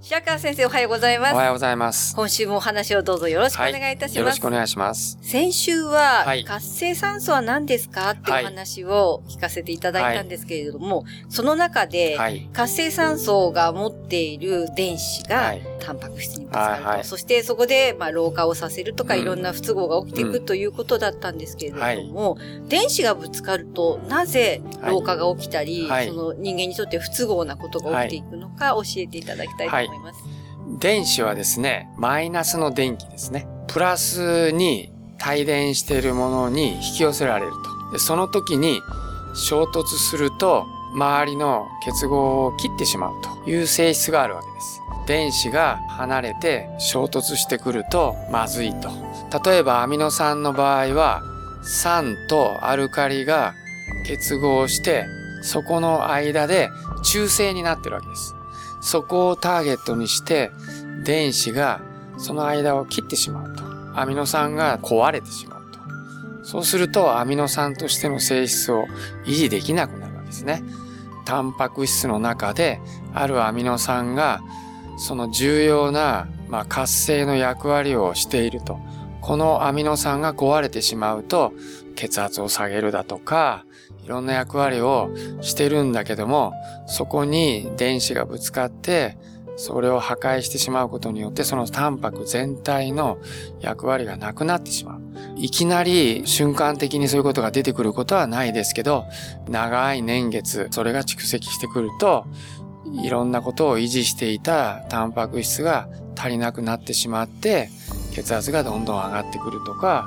白川先生おはようございます。おはようございます。今週もお話をどうぞよろしくお願いいたします、よろしくお願いします。先週は、はい。活性酸素は何ですか？っていうお話を聞かせていただいたんですけれども、その中で、はい。活性酸素が持っている電子がはい。タンパク質にぶつかると、はいはい。そしてそこでまあ老化をさせるとか、うん。いろんな不都合が起きていく、うん。ということだったんですけれども、電子がぶつかるとなぜ老化が起きたり、はい。その人間にとって不都合なことが起きていくのか教えていただきたいと思います。電子はですね、マイナスの電気ですね。プラスに帯電しているものに引き寄せられると。でその時に衝突すると、周りの結合を切ってしまうという性質があるわけです。電子が離れて衝突してくるとまずいと。例えばアミノ酸の場合は、酸とアルカリが結合して、そこの間で中性になってるわけです。そこをターゲットにして、電子がその間を切ってしまうと。アミノ酸が壊れてしまうと。そうすると、アミノ酸としての性質を維持できなくなるわけですね。タンパク質の中で、あるアミノ酸が、その重要な、まあ、活性の役割をしていると。このアミノ酸が壊れてしまうと、血圧を下げるだとか、いろんな役割をしてるんだけども、そこに電子がぶつかって、それを破壊してしまうことによって、そのタンパク全体の役割がなくなってしまう。いきなり瞬間的にそういうことが出てくることはないですけど、長い年月、それが蓄積してくると、いろんなことを維持していたタンパク質が足りなくなってしまって、血圧がどんどん上がってくるとか、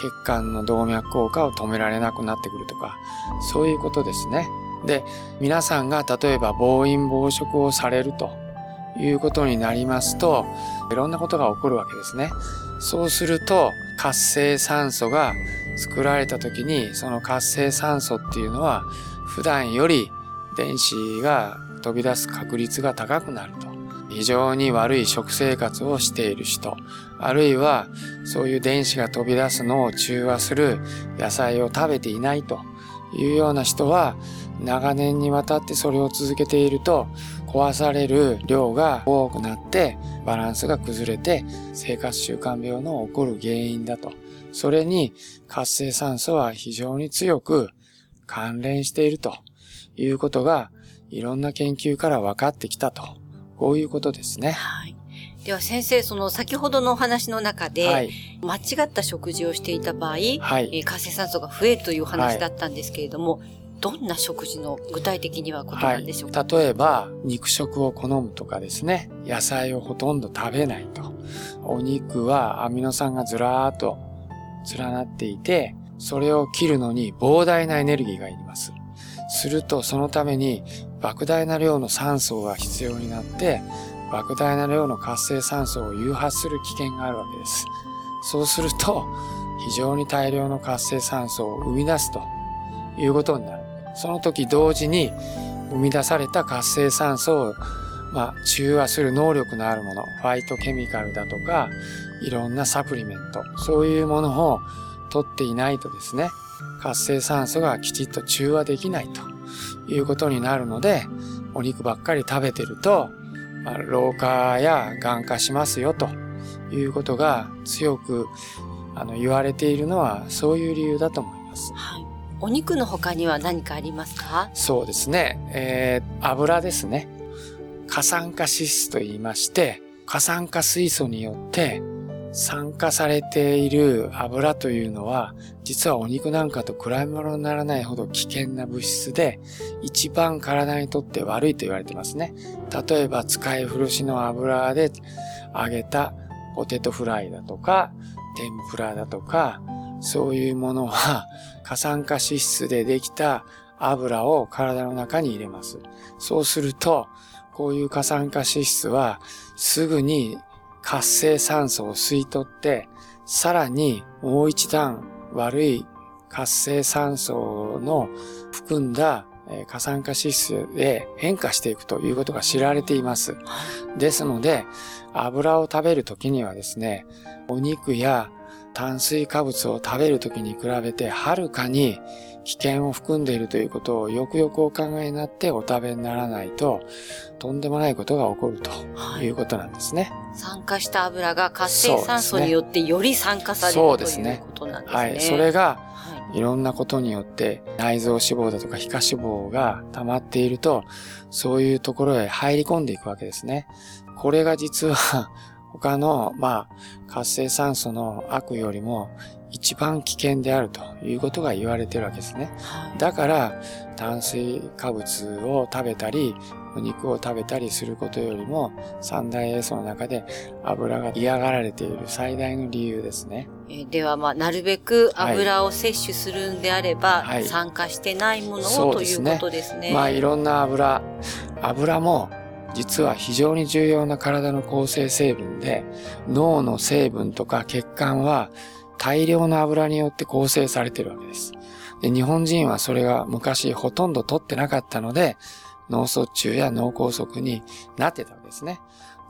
血管の動脈硬化を止められなくなってくるとか、そういうことですね。で、皆さんが例えば暴飲暴食をされるということになりますと、いろんなことが起こるわけですね。そうすると、活性酸素が作られた時に、その活性酸素っていうのは、普段より電子が飛び出す確率が高くなると。非常に悪い食生活をしている人、あるいはそういう電子が飛び出すのを中和する野菜を食べていないというような人は、長年にわたってそれを続けていると、壊される量が多くなって、バランスが崩れて、生活習慣病の起こる原因だと。それに活性酸素は非常に強く関連しているということが、いろんな研究から分かってきたと。こういうことですね。はい。では先生、その先ほどのお話の中で、はい。間違った食事をしていた場合、はい。えー活性酸素が増えるというお話だったんですけれども、どんな食事の具体的にはことなんでしょうか、例えば、肉食を好むとかですね、野菜をほとんど食べないと。お肉はアミノ酸がずらーっと連なっていて、それを切るのに膨大なエネルギーがいります。すると、そのために莫大な量の酸素が必要になって、莫大な量の活性酸素を誘発する危険があるわけです。そうすると、非常に大量の活性酸素を生み出すということになる。その時同時に生み出された活性酸素を、まあ、中和する能力のあるもの、ファイトケミカルだとか、いろんなサプリメント、そういうものを取っていないとですね、活性酸素がきちっと中和できないということになるので、お肉ばっかり食べてると、まあ、老化や癌化しますよということが強くあの言われているのはそういう理由だと思います。はい。お肉の他には何かありますか？そうですね。えー、油ですね。過酸化脂質と言いまして、過酸化水素によって酸化されている油というのは、実はお肉なんかと比べ物にならないほど危険な物質で、一番体にとって悪いと言われてますね。例えば使い古しの油で揚げたポテトフライだとか、天ぷらだとか、そういうものは過酸化脂質でできた油を体の中に入れます。そうすると、こういう過酸化脂質はすぐに活性酸素を吸い取って、さらにもう一段悪い活性酸素の含んだ過酸化脂質で変化していくということが知られています。ですので、油を食べるときにはですね、お肉や炭水化物を食べるときに比べてはるかに危険を含んでいるということをよくよくお考えになってお食べにならないと、とんでもないことが起こるということなんですね。はい、酸化した油が活性酸素によってより酸化される、ね、ということなんですね。はい。それが、いろんなことによって内臓脂肪だとか皮下脂肪が溜まっていると、そういうところへ入り込んでいくわけですね。これが実は他の、まあ、活性酸素の悪よりも一番危険であるということが言われてるわけですね。だから、炭水化物を食べたり、お肉を食べたりすることよりも、三大栄素の中で油が嫌がられている最大の理由ですね。えでは、まあ、なるべく油を摂取するんであれば、はい、酸化してないものを、ということですね。まあ、いろんな油、油も実は非常に重要な体の構成成分で、脳の成分とか血管は大量の油によって構成されてるわけです。で日本人はそれが昔ほとんど取ってなかったので、脳卒中や脳梗塞になってたわけですね。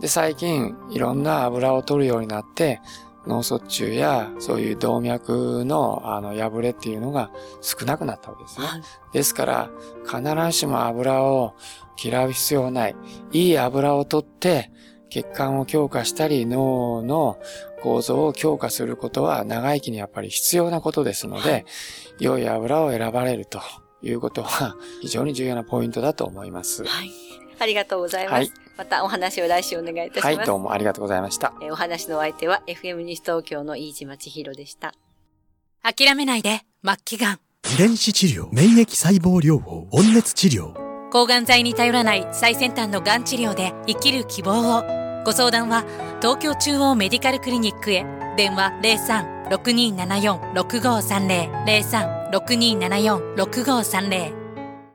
で、最近いろんな油を取るようになって、脳卒中やそういう動脈のあの破れっていうのが少なくなったわけですね。ですから、必ずしも油を嫌う必要はない。いい油を取って、血管を強化したり、脳の構造を強化することは長生きにやっぱり必要なことですので、良い油を選ばれるということは非常に重要なポイントだと思います。はい。ありがとうございます。はい、またお話を来週お願いいたします。はい、どうもありがとうございました。えお話のお相手は FM 西東京の飯島千尋でした。諦めないで、末期がん。遺伝子治療、免疫細胞療法、温熱治療。抗がん剤に頼らない最先端のがん治療で生きる希望を。ご相談は東京中央メディカルクリニックへ。電話03-6274-6530 03-6274-6530